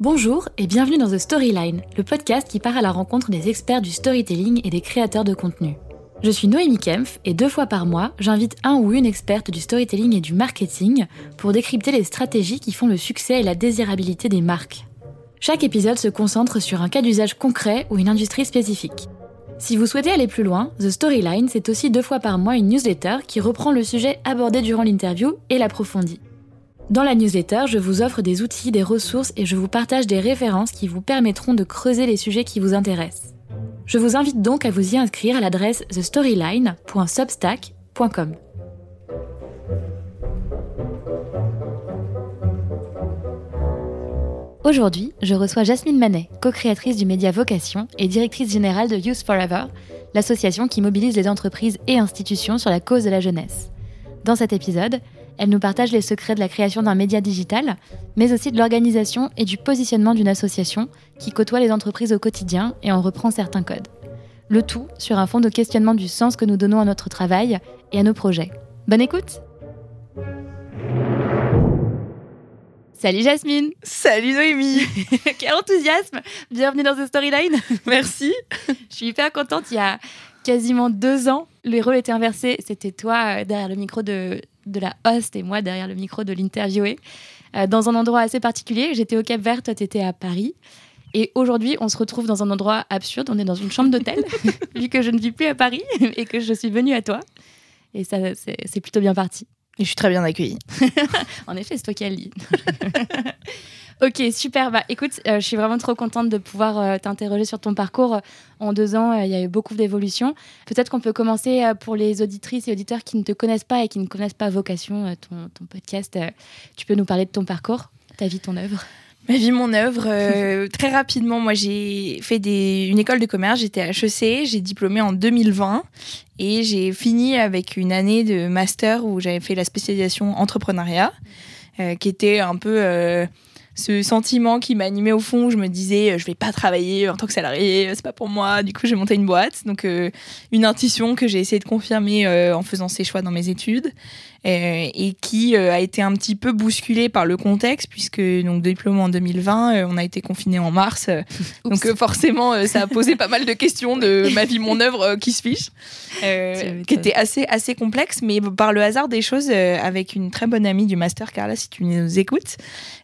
Bonjour et bienvenue dans The Storyline, le podcast qui part à la rencontre des experts du storytelling et des créateurs de contenu. Je suis Noémie Kempf et deux fois par mois, j'invite un ou une experte du storytelling et du marketing pour décrypter les stratégies qui font le succès et la désirabilité des marques. Chaque épisode se concentre sur un cas d'usage concret ou une industrie spécifique. Si vous souhaitez aller plus loin, The Storyline, c'est aussi deux fois par mois une newsletter qui reprend le sujet abordé durant l'interview et l'approfondit. Dans la newsletter, je vous offre des outils, des ressources et je vous partage des références qui vous permettront de creuser les sujets qui vous intéressent. Je vous invite donc à vous y inscrire à l'adresse thestoryline.substack.com. Aujourd'hui, je reçois Jasmine Manet, co-créatrice du média Vocation et directrice générale de Youth Forever, l'association qui mobilise les entreprises et institutions sur la cause de la jeunesse. Dans cet épisode, elle nous partage les secrets de la création d'un média digital, mais aussi de l'organisation et du positionnement d'une association qui côtoie les entreprises au quotidien et en reprend certains codes. Le tout sur un fond de questionnement du sens que nous donnons à notre travail et à nos projets. Bonne écoute Salut Jasmine Salut Noémie Quel enthousiasme Bienvenue dans The Storyline Merci Je suis hyper contente, il y a quasiment deux ans, les rôles étaient inversés. C'était toi euh, derrière le micro de, de la host et moi derrière le micro de l'interviewé, euh, dans un endroit assez particulier. J'étais au Cap Vert, toi, tu étais à Paris. Et aujourd'hui, on se retrouve dans un endroit absurde. On est dans une chambre d'hôtel, vu que je ne vis plus à Paris et que je suis venue à toi. Et ça, c'est plutôt bien parti. Et je suis très bien accueillie. en effet, c'est toi qui as le dit. Ok, super. Bah, écoute, euh, je suis vraiment trop contente de pouvoir euh, t'interroger sur ton parcours. En deux ans, euh, il y a eu beaucoup d'évolutions. Peut-être qu'on peut commencer pour les auditrices et auditeurs qui ne te connaissent pas et qui ne connaissent pas Vocation, ton, ton, podcast. tu peux nous parler de ton parcours, ta vie, ton œuvre? Ma vie, mon œuvre. très rapidement, moi, j'ai fait des, une école de commerce. J'étais à HEC. J'ai diplômé en 2020 et j'ai fini avec une année de master où j'avais fait la spécialisation entrepreneuriat, qui était un peu ce sentiment qui m'animait au fond. Je me disais, euh, je vais pas travailler en tant que salarié, euh, c'est pas pour moi. Du coup, j'ai monté une boîte. Donc, euh, une intuition que j'ai essayé de confirmer en faisant ces choix dans mes études. Euh, et qui euh, a été un petit peu bousculé par le contexte puisque donc diplôme en 2020, euh, on a été confiné en mars, donc forcément ça a posé pas mal de questions de ma vie, mon œuvre, qui se fiche, qui était assez assez complexe, mais par le hasard des choses, avec une très bonne amie du master, Carla, si tu nous écoutes,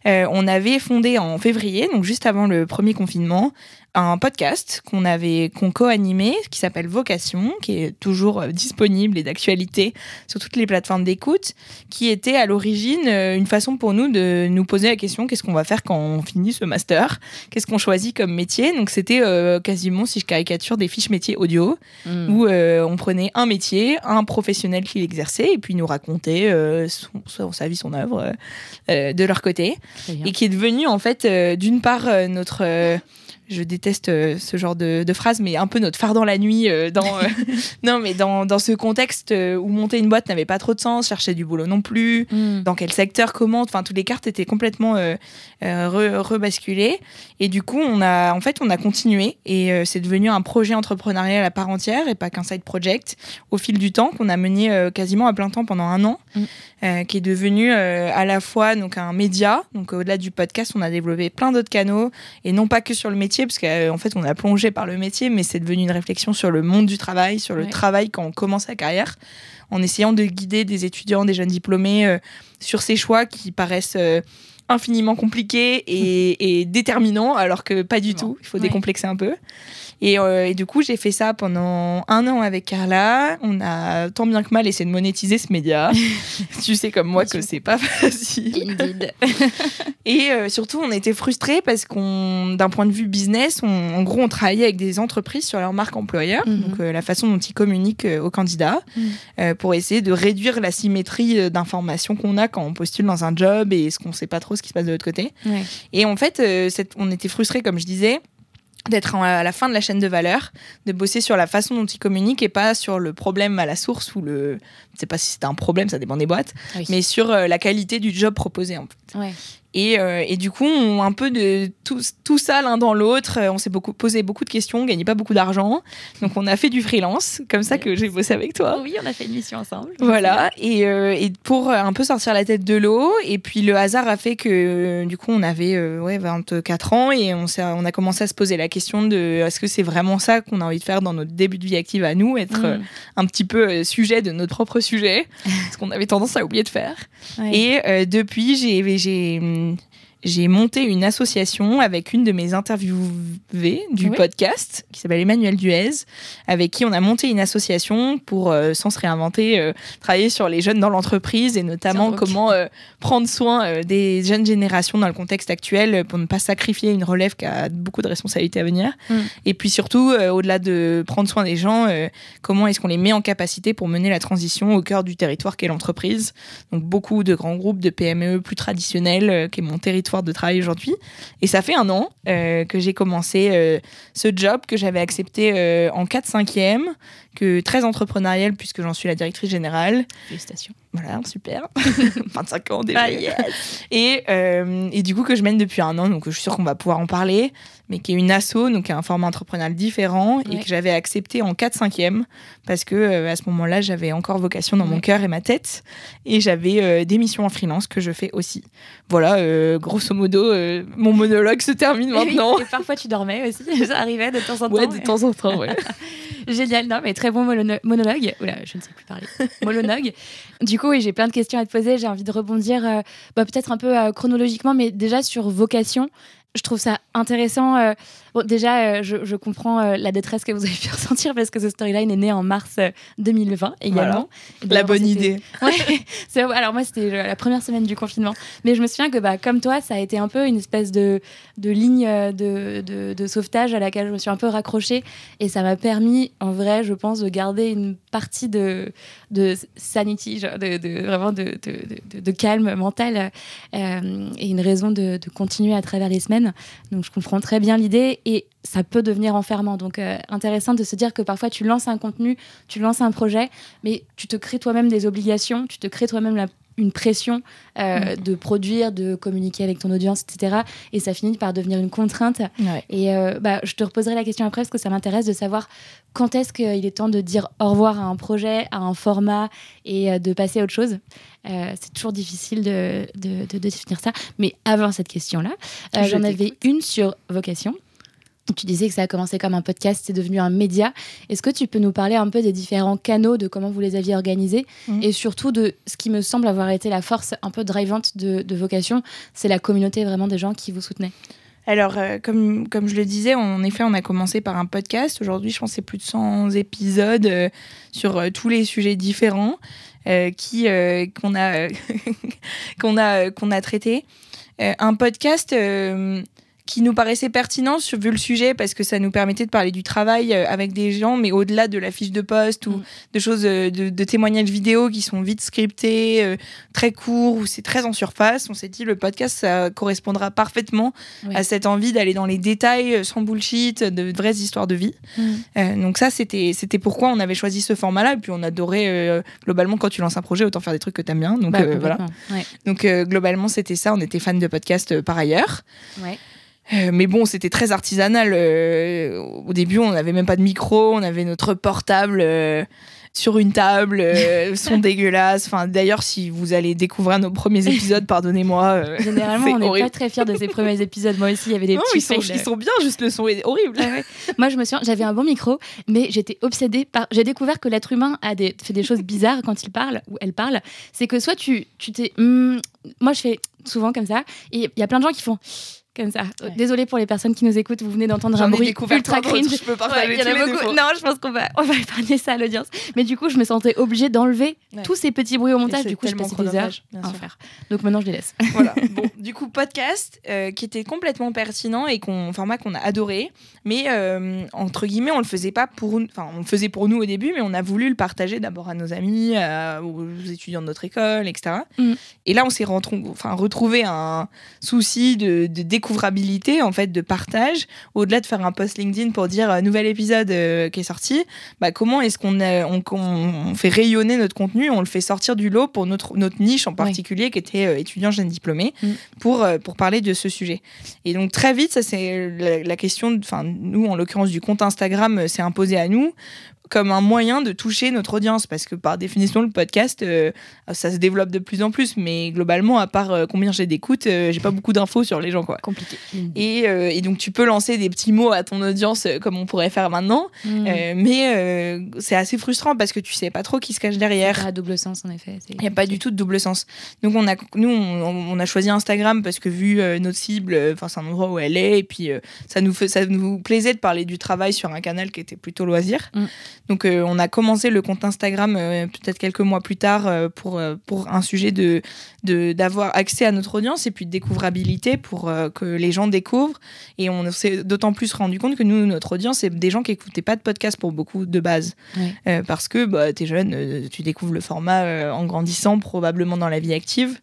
on avait fondé en février, donc juste avant le premier confinement, un podcast qu'on avait qu'on co-animé qui s'appelle Vocation qui est toujours euh, disponible et d'actualité sur toutes les plateformes d'écoute qui était à l'origine euh, une façon pour nous de nous poser la question qu'est-ce qu'on va faire quand on finit ce master? Qu'est-ce qu'on choisit comme métier? Donc c'était euh, quasiment si je caricature des fiches métiers audio hmm. où on prenait un métier un professionnel qui l'exerçait et puis nous racontait son, sa vie son œuvre de leur côté. Et qui est devenu en fait d'une part notre je déteste euh, ce genre de, de phrase, mais un peu notre phare dans la nuit. Euh, dans, euh, non, mais dans, dans, ce contexte où monter une boîte n'avait pas trop de sens, chercher du boulot non plus, mm. dans quel secteur, comment, enfin, toutes les cartes étaient complètement rebasculées. Et du coup, on a, en fait, on a continué et c'est devenu un projet entrepreneurial à part entière et pas qu'un side project au fil du temps qu'on a mené quasiment à plein temps pendant un an, mm. qui est devenu à la fois donc un média. Donc, au-delà du podcast, on a développé plein d'autres canaux et non pas que sur le métier parce qu'en fait, on a plongé par le métier, mais c'est devenu une réflexion sur le monde du travail, sur le travail quand on commence sa carrière, en essayant de guider des étudiants, des jeunes diplômés euh, sur ces choix qui paraissent euh, infiniment compliqués et, déterminants, alors que pas du tout. Il faut décomplexer un peu. Euh, et, du coup, j'ai fait ça pendant un an avec Carla. On a tant bien que mal essayé de monétiser ce média. tu sais comme moi que c'est pas facile. et euh, surtout, on était frustrés parce qu'on, d'un point de vue business, en gros, on travaillait avec des entreprises sur leur marque employeur, mhm. donc euh, la façon dont ils communiquent aux candidats, mhm. pour essayer de réduire la symétrie d'informations qu'on a quand on postule dans un job et ce qu'on sait pas trop ce qui se passe de l'autre côté. Et en fait, on était frustrés, comme je disais d'être à la fin de la chaîne de valeur, de bosser sur la façon dont ils communiquent et pas sur le problème à la source ou le, je sais pas si c'est un problème, ça dépend des boîtes, mais sur euh, la qualité du job proposé en fait. Et, euh, et, du coup, on, un peu de tout, tout ça l'un dans l'autre. Euh, on s'est beaucoup, posé beaucoup de questions, on gagnait pas beaucoup d'argent. Donc, on a fait du freelance, comme ça que j'ai bossé avec toi. Oui, on a fait une mission ensemble. Voilà. Et, euh, et, pour un peu sortir la tête de l'eau. Et puis, le hasard a fait que, du coup, on avait ouais, 24 ans et on, on a commencé à se poser la question de est-ce que c'est vraiment ça qu'on a envie de faire dans notre début de vie active à nous, être mm. un petit peu sujet de notre propre sujet, ce qu'on avait tendance à oublier de faire. Et depuis, j'ai and j'ai monté une association avec une de mes interviewées du podcast qui s'appelle Emmanuel Duez, avec qui on a monté une association pour, euh, sans se réinventer, euh, travailler sur les jeunes dans l'entreprise et notamment comment euh, prendre soin des jeunes générations dans le contexte actuel pour ne pas sacrifier une relève qui a beaucoup de responsabilités à venir. Mm. Et puis surtout, au-delà de prendre soin des gens, comment est-ce qu'on les met en capacité pour mener la transition au cœur du territoire qu'est l'entreprise. Donc beaucoup de grands groupes de PME plus traditionnels, qui est mon territoire de travail aujourd'hui. Et ça fait un an euh, que j'ai commencé euh, ce job que j'avais accepté euh, en 4-5e, que très entrepreneurial puisque j'en suis la directrice générale. Félicitations. Voilà, super. 25 ans déjà. Ah, et, et, du coup que je mène depuis un an, donc je suis sûre qu'on va pouvoir en parler, mais qui est une asso, donc qui a un format entrepreneurial différent et que j'avais accepté en 4-5e parce que à ce moment-là, j'avais encore vocation dans mon cœur et ma tête et j'avais des missions en freelance que je fais aussi. Voilà, grosso modo, mon monologue se termine maintenant. Et parfois tu dormais aussi, ça arrivait de temps en temps. Ouais, de temps en temps, ouais. Génial, non, mais très bon monologue. Oula, je ne sais plus parler. monologue. Du coup, oui, j'ai plein de questions à te poser. J'ai envie de rebondir, euh, bah, peut-être un peu euh, chronologiquement, mais déjà sur vocation. Je trouve ça intéressant. Bon, déjà, euh, je, comprends euh, la détresse que vous avez pu ressentir parce que ce storyline est né en mars 2020 euh, également. La bonne idée. Ouais. alors moi, c'était la première semaine du confinement. Mais je me souviens que, bah, comme toi, ça a été un peu une espèce de, de ligne de, de, sauvetage à laquelle je me suis un peu raccrochée. Et ça m'a permis, en vrai, je pense, de garder une partie de, de sanity, de, vraiment de, de, calme mental et une raison de, continuer à travers les semaines. Donc, je comprends très bien l'idée et ça peut devenir enfermant. Donc, euh, intéressant de se dire que parfois tu lances un contenu, tu lances un projet, mais tu te crées toi-même des obligations, tu te crées toi-même une pression euh, mm. de produire, de communiquer avec ton audience, etc. Et ça finit par devenir une contrainte. Et euh, bah, je te reposerai la question après parce que ça m'intéresse de savoir quand est-ce qu'il est temps de dire au revoir à un projet, à un format et de passer à autre chose. c'est toujours difficile de, de, de, définir ça. Mais avant cette question-là, j'en avais une sur vocation. Tu disais que ça a commencé comme un podcast, c'est devenu un média. Est-ce que tu peux nous parler un peu des différents canaux, de comment vous les aviez organisés mhm. et surtout de ce qui me semble avoir été la force un peu drivante de, de vocation, c'est la communauté vraiment des gens qui vous soutenaient? Alors, euh, comme, comme je le disais, en effet, on a commencé par un podcast. Aujourd'hui, je pense que c'est plus de 100 épisodes euh, sur euh, tous les sujets différents qui qu'on a qu'on a qu'on a traités. un podcast qui nous paraissait pertinent vu le sujet parce que ça nous permettait de parler du travail euh, avec des gens, mais au-delà de la fiche de poste ou mm. de choses euh, de, témoignages vidéo qui sont vite scriptés, euh, très courts ou c'est très en surface. On s'est dit le podcast ça correspondra parfaitement à cette envie d'aller dans les détails sans bullshit, de vraies histoires de vie. Mm. donc ça c'était c'était pourquoi on avait choisi ce format-là et puis on adorait globalement quand tu lances un projet autant faire des trucs que tu aimes bien. Donc bah, voilà. Donc globalement c'était ça. On était fan de podcast par ailleurs. Ouais. Euh, mais bon, c'était très artisanal. Euh, au début, on n'avait même pas de micro, on avait notre portable euh, sur une table, son dégueulasse. Enfin, d'ailleurs, si vous allez découvrir nos premiers épisodes, pardonnez-moi. Généralement, on n'est pas très fiers de ces premiers épisodes. Moi aussi, il y avait des petits. Ils sont, ils sont, bien, juste le son est horrible. Moi, je me souviens, j'avais un bon micro, mais j'étais obsédée par. J'ai découvert que l'être humain a des, fait des choses bizarres quand il parle ou elle parle. C'est que soit tu t'es. Hmm, moi, je fais souvent comme ça, et il y a plein de gens qui font comme ça. Désolée pour les personnes qui nous écoutent, vous venez d'entendre un bruit ultra cringe. Je peux partager ouais, beaucoup. Non, je pense qu'on va, on va épargner ça à l'audience. Mais du coup, je me sentais obligée d'enlever tous ces petits bruits au montage. Du coup, je passais des heures à en faire. Donc maintenant, je les laisse. Voilà. Bon, du coup, podcast euh, qui était complètement pertinent et qu'on format qu'on a adoré, mais euh, entre guillemets, on le faisait pas pour, enfin, on le faisait pour nous au début, mais on a voulu le partager d'abord à nos amis, aux étudiants de notre école, etc. Mm. Et là, on s'est enfin, retrouvé un souci de, de découvrabilité, en fait, de partage, au-delà de faire un post LinkedIn pour dire euh, nouvel épisode euh, qui est sorti, bah, comment est-ce qu'on on, fait rayonner notre contenu on le fait sortir du lot pour notre, notre niche en particulier, qui était euh, étudiant jeune diplômé, mm. pour, euh, pour parler de ce sujet. Et donc très vite, ça c'est la, la, question, enfin nous en l'occurrence du compte Instagram, s'est imposé à nous comme un moyen de toucher notre audience parce que par définition le podcast euh, ça se développe de plus en plus mais globalement à part euh, combien j'ai d'écoute euh, j'ai pas beaucoup d'infos sur les gens quoi. Compliqué. Et, et, donc tu peux lancer des petits mots à ton audience comme on pourrait faire maintenant mm. mais c'est assez frustrant parce que tu sais pas trop qui se cache derrière. Pas à double sens en effet il y a pas du tout de double sens. Donc on a nous on, a choisi Instagram parce que vu notre cible enfin c'est un endroit où elle est et puis ça nous fait, ça nous plaisait de parler du travail sur un canal qui était plutôt loisir. Mm. Donc euh, on a commencé le compte Instagram euh, peut-être quelques mois plus tard euh, pour, pour un sujet de d'avoir accès à notre audience et puis de découvrabilité pour que les gens découvrent. Et on s'est d'autant plus rendu compte que nous, notre audience, c'est des gens qui n'écoutaient pas de podcast pour beaucoup de base. parce que bah, tu es jeune, tu découvres le format en grandissant probablement dans la vie active.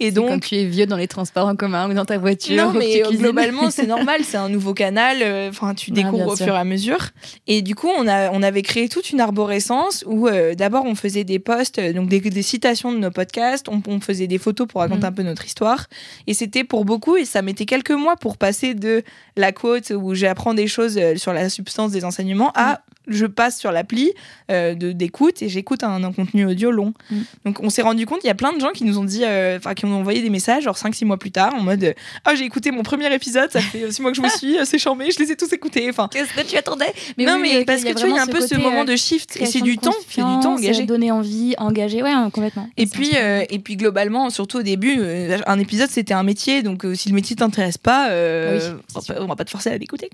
Et donc, quand tu es vieux dans les transports en commun ou dans ta voiture. Non, mais globalement, c'est normal, c'est un nouveau canal. Enfin, tu découvres au fur et à mesure. Et du coup, on, a, on avait créé toute une arborescence où euh, d'abord on faisait des posts, euh, donc des, citations de nos podcasts, on, faisait des photos pour raconter mm. un peu notre histoire. Et c'était pour beaucoup, et ça mettait quelques mois pour passer de la quote où j'apprends des choses euh, sur la substance des enseignements à mm je passe sur l'appli euh, d'écoute et j'écoute un, contenu audio long. Mm. Donc on s'est rendu compte, il y a plein de gens qui nous ont dit, euh, enfin qui ont envoyé des messages, genre 5-6 mois plus tard, en mode Ah, oh, j'ai écouté mon premier épisode, ça fait 6 mois que je me suis, c'est charmé, je les ai tous écoutés. Enfin, Qu'est-ce que tu attendais? Mais Non, mais parce que tu vois, il y a un peu ce moment euh, de shift et c'est du temps, c'est du temps engagé. Donner envie, engagé, ouais, hein, complètement. Et puis, et puis globalement, surtout au début, un épisode c'était un métier, donc si le métier t'intéresse pas, on, va pas te forcer à l'écouter.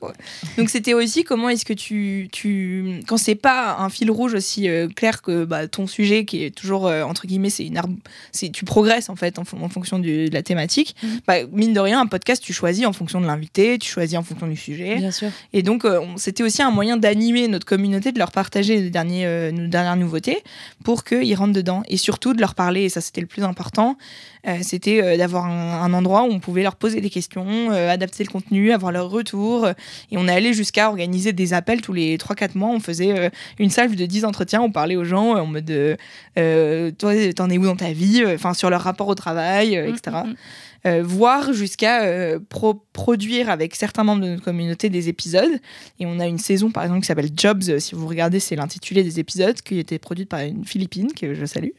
donc c'était aussi comment est-ce que tu, tu quand c'est pas un fil rouge aussi euh, clair que bah, ton sujet, qui est toujours, euh, entre guillemets, c'est une c'est tu progresses en fait en, fonction de la thématique. Mhm. Bah, mine de rien, un podcast, tu choisis en fonction de l'invité, tu choisis en fonction du sujet. Bien sûr. Et donc, euh, c'était aussi un moyen d'animer notre communauté, de leur partager les derniers, nos dernières nouveautés pour qu'ils rentrent dedans. Et surtout de leur parler, et ça c'était le plus important, c'était d'avoir un, endroit où on pouvait leur poser des questions, adapter le contenu, avoir leur retour. Et on est allé jusqu'à organiser des appels tous les 3-4 mois. On faisait une salve de 10 entretiens, on parlait aux gens en mode euh, toi, t'en es où dans ta vie, enfin sur leur rapport au travail, euh, etc. Euh, voire jusqu'à euh, produire avec certains membres de notre communauté des épisodes. Et on a une saison, par exemple, qui s'appelle Jobs. Si vous regardez, c'est l'intitulé des épisodes, qui était produite par une Philippine, que je salue.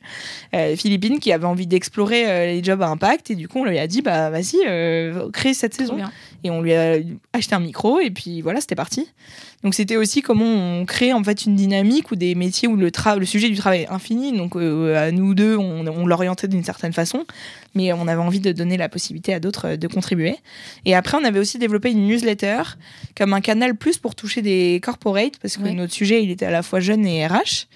Philippine qui avait envie d'explorer les jobs à impact. Et du coup, on lui a dit, bah vas-y, crée cette saison. Et on lui a acheté un micro. Et puis voilà, c'était parti. Donc c'était aussi comment on crée en fait une dynamique ou des métiers où le, le sujet du travail est infini. Donc euh, à nous deux, on, on l'orientait d'une certaine façon, mais on avait envie de donner la possibilité à d'autres euh, de contribuer. Et après, on avait aussi développé une newsletter comme un canal plus pour toucher des corporates parce que notre sujet il était à la fois jeune et RH.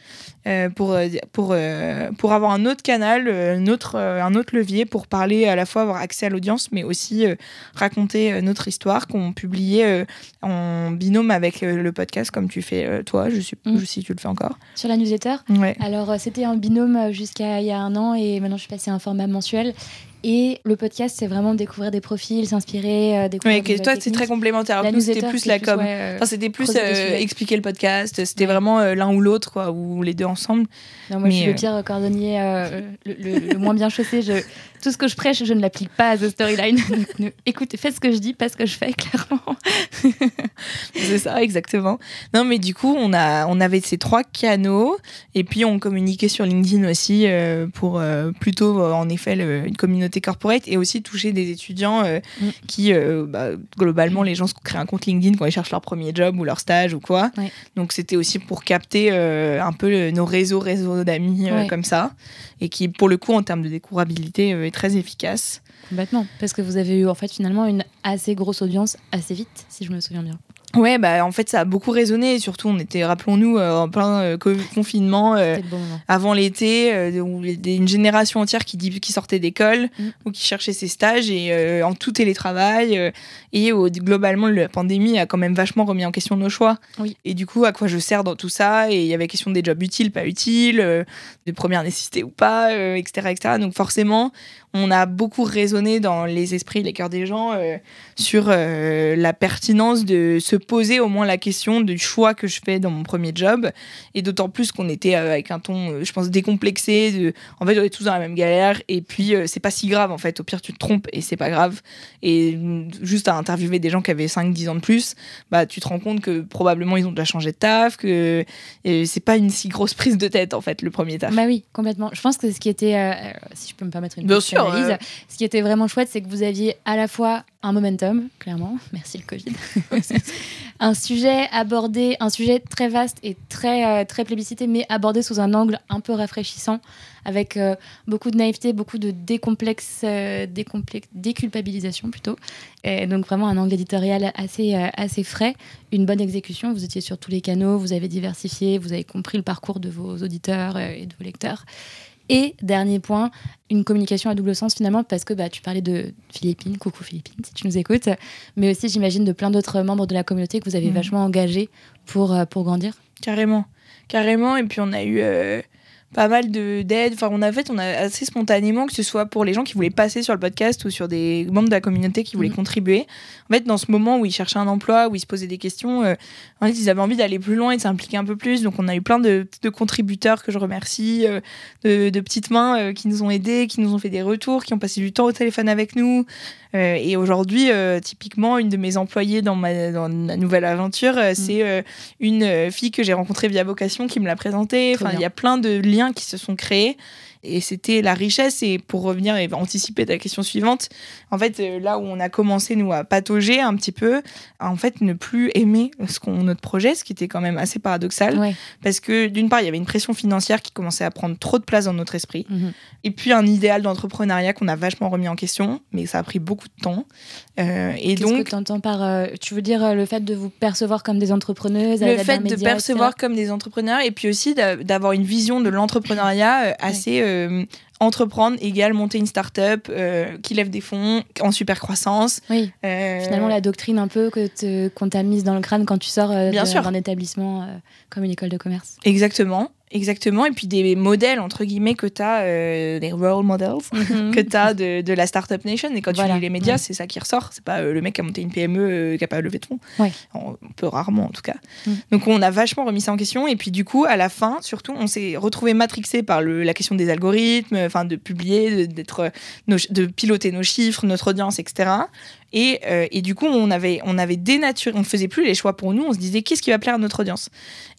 Euh, pour, euh, pour, euh, pour avoir un autre canal, un autre, un autre levier pour parler, à la fois avoir accès à l'audience, mais aussi raconter notre histoire qu'on publiait en binôme avec le podcast, comme tu fais toi, je sais mm. si tu le fais encore. Sur la newsletter? Ouais. Alors, c'était un binôme jusqu'à il y a un an et maintenant je suis passée à un format mensuel. Et le podcast, c'est vraiment découvrir des profils, s'inspirer, euh, découvrir. Oui, toi, c'est très complémentaire. nous, c'était plus la com. Euh, enfin, c'était plus euh, expliquer le podcast. C'était vraiment l'un ou l'autre, quoi, ou les deux ensemble. Non, moi, je suis le pire cordonnier, le, moins bien chaussé. Je, tout ce que je prêche, je ne l'applique pas à The Storyline. écoutez, faites ce que je dis, pas ce que je fais, clairement. c'est ça, exactement. Non, mais du coup, on, a, on avait ces trois canaux. Et puis, on communiquait sur LinkedIn aussi pour plutôt, en effet, une communauté corporate et aussi toucher des étudiants euh, mm. qui, euh, bah, globalement, les gens se créent un compte LinkedIn quand ils cherchent leur premier job ou leur stage ou quoi. Donc c'était aussi pour capter euh, un peu nos réseaux, réseaux d'amis comme ça et qui, pour le coup, en termes de découvrabilité, très efficace. Complètement, parce que vous avez eu en fait finalement une assez grosse audience assez vite, si je me souviens bien. Ouais, bah en fait ça a beaucoup résonné. surtout, on était, rappelons-nous, euh, en plein euh, confinement euh, avant l'été, une génération entière qui, qui sortait d'école mm. ou qui cherchait ses stages et en tout télétravail. Et globalement, la pandémie a quand même vachement remis en question nos choix. Et du coup, à quoi je sers dans tout ça? Et il y avait question des jobs utiles, pas utiles, de première nécessité ou pas, etc., etc. Donc forcément, on a beaucoup raisonné dans les esprits, les cœurs des gens euh, sur euh, la pertinence de se poser au moins la question du choix que je fais dans mon premier job. Et d'autant plus qu'on était euh, avec un ton, je pense, décomplexé. De... En fait, on est tous dans la même galère. Et puis, c'est pas si grave, en fait. Au pire, tu te trompes et c'est pas grave. Et mm, juste à interviewer des gens qui avaient 5-10 ans de plus, bah, tu te rends compte que probablement ils ont déjà changé de taf, que c'est pas une si grosse prise de tête, en fait, le premier taf. Bah oui, complètement. Je pense que ce qui était, si je peux me permettre une Bien sûr, ce qui était vraiment chouette, c'est que vous aviez à la fois un momentum, clairement, merci le Covid, un sujet abordé, un sujet très vaste et très, euh, très plébiscité, mais abordé sous un angle un peu rafraîchissant, avec euh, beaucoup de naïveté, beaucoup de décomplexe, euh, déculpabilisation plutôt. Et donc vraiment un angle éditorial assez, assez frais, une bonne exécution. Vous étiez sur tous les canaux, vous avez diversifié, vous avez compris le parcours de vos auditeurs et de vos lecteurs. Et dernier point, une communication à double sens finalement, parce que bah, tu parlais de Philippines, coucou Philippines si tu nous écoutes, mais aussi j'imagine de plein d'autres membres de la communauté que vous avez mmh. vachement engagés pour, euh, pour grandir. Carrément, carrément. Et puis on a eu euh, pas mal d'aide. Enfin, on a fait, on a assez spontanément, que ce soit pour les gens qui voulaient passer sur le podcast ou sur des membres de la communauté qui voulaient mhm. contribuer. En fait, dans ce moment où ils cherchaient un emploi, où ils se posaient des questions, euh, en fait, ils avaient envie d'aller plus loin et de s'impliquer un peu plus. Donc, on a eu plein de, de contributeurs que je remercie, euh, de, de, petites mains euh, qui nous ont aidés, qui nous ont fait des retours, qui ont passé du temps au téléphone avec nous. Et aujourd'hui, typiquement, une de mes employées dans ma, dans ma nouvelle aventure, mhm. c'est une fille que j'ai rencontrée via vocation qui me l'a présentée. Enfin, il y a plein de liens qui se sont créés et c'était la richesse. Et pour revenir et anticiper ta question suivante, en fait, euh, là où on a commencé, nous, à patauger un petit peu, à en fait, ne plus aimer ce qu'on, notre projet, ce qui était quand même assez paradoxal. Parce que d'une part, il y avait une pression financière qui commençait à prendre trop de place dans notre esprit. Mhm. Et puis un idéal d'entrepreneuriat qu'on a vachement remis en question, mais ça a pris beaucoup de temps. Euh, et Qu'est-ce donc, que tu entends par. Euh, tu veux dire le fait de vous percevoir comme des entrepreneuses Le fait de percevoir comme des entrepreneurs et puis aussi d'avoir une vision de l'entrepreneuriat assez. Euh, entreprendre égale monter une start-up euh, qui lève des fonds en super croissance. Oui. Euh, Finalement, la doctrine un peu que qu'on t'a mise dans le crâne quand tu sors d'un établissement comme une école de commerce. Exactement. Exactement, et puis des modèles, entre guillemets, que tu as, euh, des role models, mhm. que tu as de, de, la Startup Nation. Et quand tu lis les médias, c'est ça qui ressort. C'est pas euh, le mec qui a monté une PME euh, qui a pas levé de fonds. On peut rarement, en tout cas. Mm. Donc, on a vachement remis ça en question. Et puis, du coup, à la fin, surtout, on s'est retrouvé matrixé par le, la question des algorithmes, enfin, de publier, d'être, de piloter nos chiffres, notre audience, etc. Et, euh, et, du coup, on avait, on avait dénaturé, on ne faisait plus les choix pour nous, on se disait qu'est-ce qui va plaire à notre audience?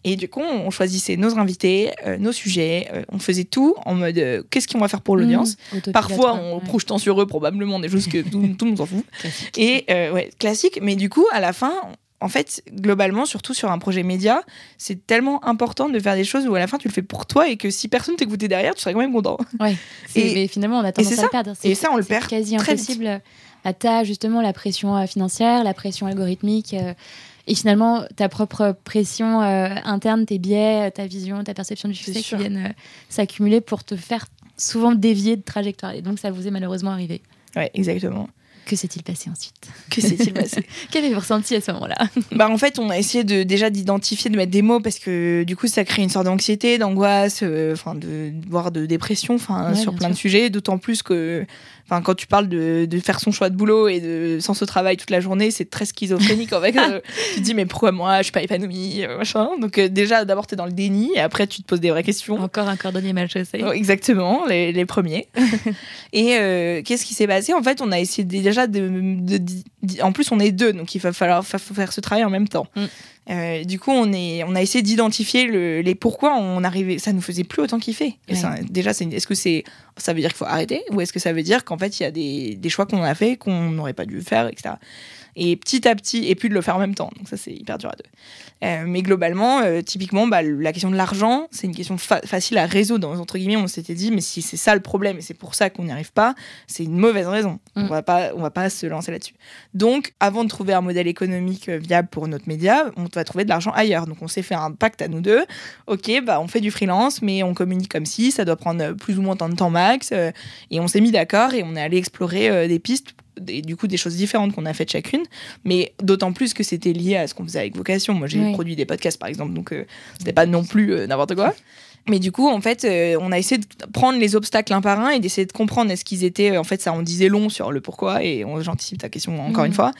Et du coup, on choisissait nos invités, euh, nos sujets, euh, on faisait tout en mode qu'est-ce qu'on va faire pour mmh, l'audience? Parfois, en projetant sur eux probablement des choses que tout, le monde s'en fout. Et ouais, classique, mais du coup, à la fin, en fait, globalement, surtout sur un projet média, c'est tellement important de faire des choses où à la fin tu le fais pour toi et que si personne t'écoutait derrière, tu serais quand même content. Ouais. Et mais finalement, on a tendance à le perdre. Et ça, on le perd quasi impossible tu justement la pression euh, financière, la pression algorithmique euh, et finalement ta propre pression euh, interne, tes biais, ta vision, ta perception du succès qui viennent s'accumuler pour te faire souvent dévier de trajectoire. Et donc ça vous est malheureusement arrivé. Ouais, exactement. Que s'est-il passé ensuite? Que s'est-il passé? Qu'avez-vous ressenti à ce moment-là? Bah en fait, on a essayé de déjà d'identifier, de mettre des mots parce que du coup, ça crée une sorte d'anxiété, d'angoisse, enfin de voire de dépression, enfin sur plein de sujets. D'autant plus que Enfin, quand tu parles de, de, faire son choix de boulot et de sans ce travail toute la journée, c'est très schizophrénique. en fait, euh, tu te dis, mais pourquoi moi, je suis pas épanouie, euh, machin. Donc, euh, déjà, d'abord, tu es dans le déni et après, tu te poses des vraies questions. Encore un cordonnier mal chaussé. Oh, exactement, les, les premiers. et qu'est-ce qui s'est passé? En fait, on a essayé déjà de, de, En plus, on est deux, donc il va falloir faire ce travail en même temps. Mm. Euh, du coup, on, est, on a essayé d'identifier le, les pourquoi on arrivait. Ça nous faisait plus autant kiffer. Et déjà, est-ce que c'est, ça veut dire qu'il faut arrêter ou est-ce que ça veut dire qu'en fait, il y a des, des choix qu'on a fait qu'on n'aurait pas dû faire, etc et petit à petit, et puis de le faire en même temps. Donc ça, c'est hyper dur à deux. Euh, mais globalement, euh, typiquement, bah, la question de l'argent, c'est une question facile à résoudre. Entre guillemets, on s'était dit, mais si c'est ça le problème et c'est pour ça qu'on n'y arrive pas, c'est une mauvaise raison. On mm. va pas, on va pas se lancer là-dessus. Donc, avant de trouver un modèle économique euh, viable pour notre média, on va trouver de l'argent ailleurs. Donc, on s'est fait un pacte à nous deux. Ok, bah, on fait du freelance, mais on communique comme si, ça doit prendre plus ou moins tant de temps max. et on s'est mis d'accord et on est allé explorer des pistes du coup des choses différentes qu'on a faites chacune, mais d'autant plus que c'était lié à ce qu'on faisait avec vocation. Moi, j'ai produit des podcasts, par exemple, donc euh, c'était pas non plus euh, n'importe quoi. Mais du coup, en fait, euh, on a essayé de prendre les obstacles un par un et d'essayer de comprendre est-ce qu'ils étaient. En fait, ça en disait long sur le pourquoi et j'anticipe ta question encore une fois.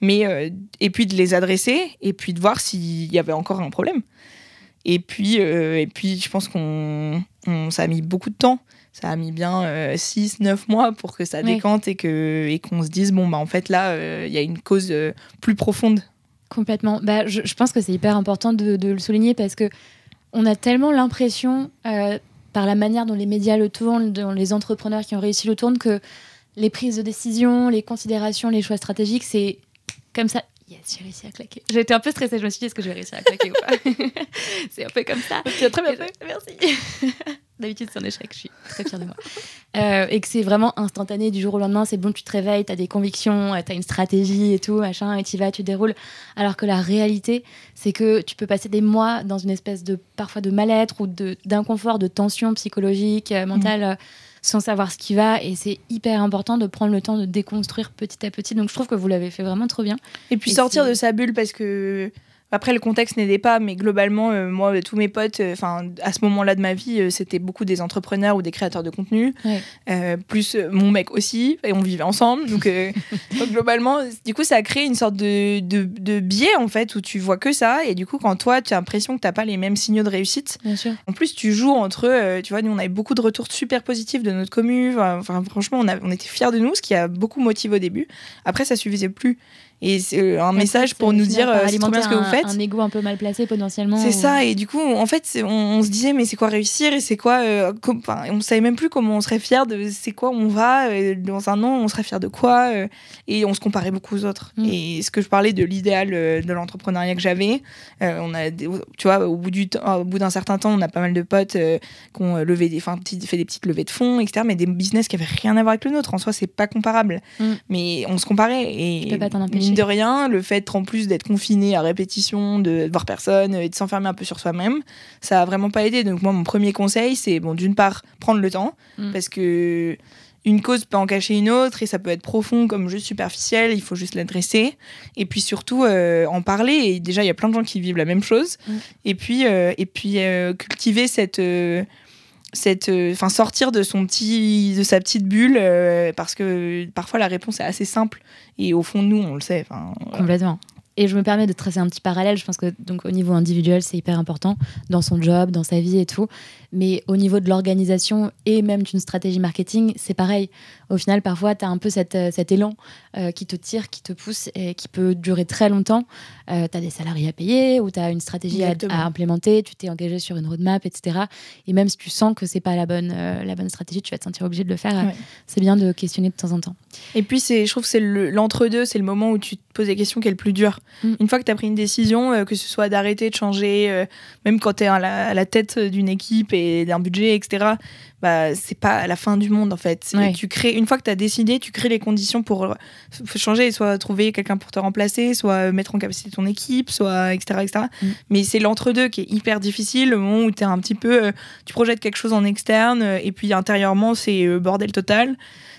Mais et puis de les adresser et puis de voir s'il y avait encore un problème. Et puis, et puis, je pense qu'on ça a mis beaucoup de temps ça a mis bien 6, euh, 9 mois pour que ça décante et que et qu'on se dise bon bah en fait là euh, il y a une cause euh, plus profonde. Complètement. Bah, je, pense que c'est hyper important de, le souligner parce que on a tellement l'impression par la manière dont les médias le tournent, dont les entrepreneurs qui ont réussi le tournent que les prises de décision, les considérations, les choix stratégiques, c'est comme ça. Yes, j'ai réussi à claquer. J'ai été un peu stressée. Je me suis dit, est-ce que je vais réussir à claquer ou pas? C'est un peu comme ça. Tu as très bien fait. Merci. D'habitude, c'est un échec, je suis très fière de moi. Euh, et que c'est vraiment instantané du jour au lendemain. C'est bon, tu te réveilles, tu as des convictions, euh, tu as une stratégie et tout, machin, et tu vas, tu déroules. Alors que la réalité, c'est que tu peux passer des mois dans une espèce de, parfois, de mal-être ou d'inconfort, de, tension psychologique, euh, mentale, mmh. sans savoir ce qui va. Et c'est hyper important de prendre le temps de déconstruire petit à petit. Donc, je trouve que vous l'avez fait vraiment trop bien. Et puis sortir de sa bulle parce que après, le contexte n'aidait pas, mais globalement, euh, moi, tous mes potes, euh, à ce moment-là de ma vie, euh, c'était beaucoup des entrepreneurs ou des créateurs de contenu, plus mon mec aussi, et on vivait ensemble. Donc, globalement, du coup, ça a créé une sorte de, de, biais, en fait, où tu vois que ça, et du coup, quand toi, tu as l'impression que tu n'as pas les mêmes signaux de réussite, en plus, tu joues entre eux, tu vois, nous, on avait beaucoup de retours super positifs de notre commu, enfin, franchement, on, a, on était fiers de nous, ce qui a beaucoup motivé au début. Après, ça suffisait plus. Et c'est euh, un message pour nous dire euh, c'est trop bien ce que vous faites. Un ego un peu mal placé potentiellement. C'est ça. Et du coup, en fait, on, se disait mais c'est quoi réussir et c'est quoi. Euh, on savait même plus comment on serait fier de c'est quoi on va dans un an on serait fier de quoi et on se comparait beaucoup aux autres. Mm. Et ce que je parlais de l'idéal de l'entrepreneuriat que j'avais, on a tu vois au bout du au bout d'un certain temps on a pas mal de potes qui ont levé des enfin fait des petites levées de fonds etc. Mais des business qui avaient rien à voir avec le nôtre. En soi c'est pas comparable. Mm. Mais on se comparait et. Tu peux pas t'en empêcher de rien, le fait en plus d'être confiné à répétition, de voir personne et de s'enfermer un peu sur soi-même, ça a vraiment pas aidé. Donc moi, mon premier conseil, c'est bon, d'une part, prendre le temps, mm. parce que une cause peut en cacher une autre et ça peut être profond comme juste superficiel, il faut juste l'adresser. Et puis surtout, euh, en parler. Et déjà, il y a plein de gens qui vivent la même chose. Mm. Et puis, euh, et puis euh, cultiver cette cette enfin sortir de son petit de sa petite bulle parce que parfois la réponse est assez simple et au fond nous, on le sait. Complètement. Et je me permets de tracer un petit parallèle. Je pense que donc au niveau individuel, c'est hyper important dans son job, dans sa vie et tout. Mais au niveau de l'organisation et même d'une stratégie marketing, c'est pareil. Au final, parfois, tu as un peu cet, euh, cet élan euh, qui te tire, qui te pousse et qui peut durer très longtemps. Euh, tu as des salariés à payer ou tu as une stratégie à, implémenter, tu t'es engagé sur une roadmap, etc. Et même si tu sens que c'est pas la bonne, la bonne stratégie, tu vas te sentir obligé de le faire. C'est bien de questionner de temps en temps. Et puis, je trouve que c'est l'entre-deux, c'est le moment où tu te poses des questions qui est le plus dur. Mm. Une fois que tu as pris une décision, que ce soit d'arrêter, de changer, même quand tu es à la, à la tête d'une équipe et d'un budget, etc., bah, c'est pas la fin du monde en fait. Tu crées, une fois que tu as décidé, tu crées les conditions pour euh, changer, soit trouver quelqu'un pour te remplacer, soit mettre en capacité ton équipe, soit etc. etc. Mm. Mais c'est l'entre-deux qui est hyper difficile, le moment où tu es un petit peu, euh, tu projettes quelque chose en externe euh, et puis intérieurement c'est bordel total.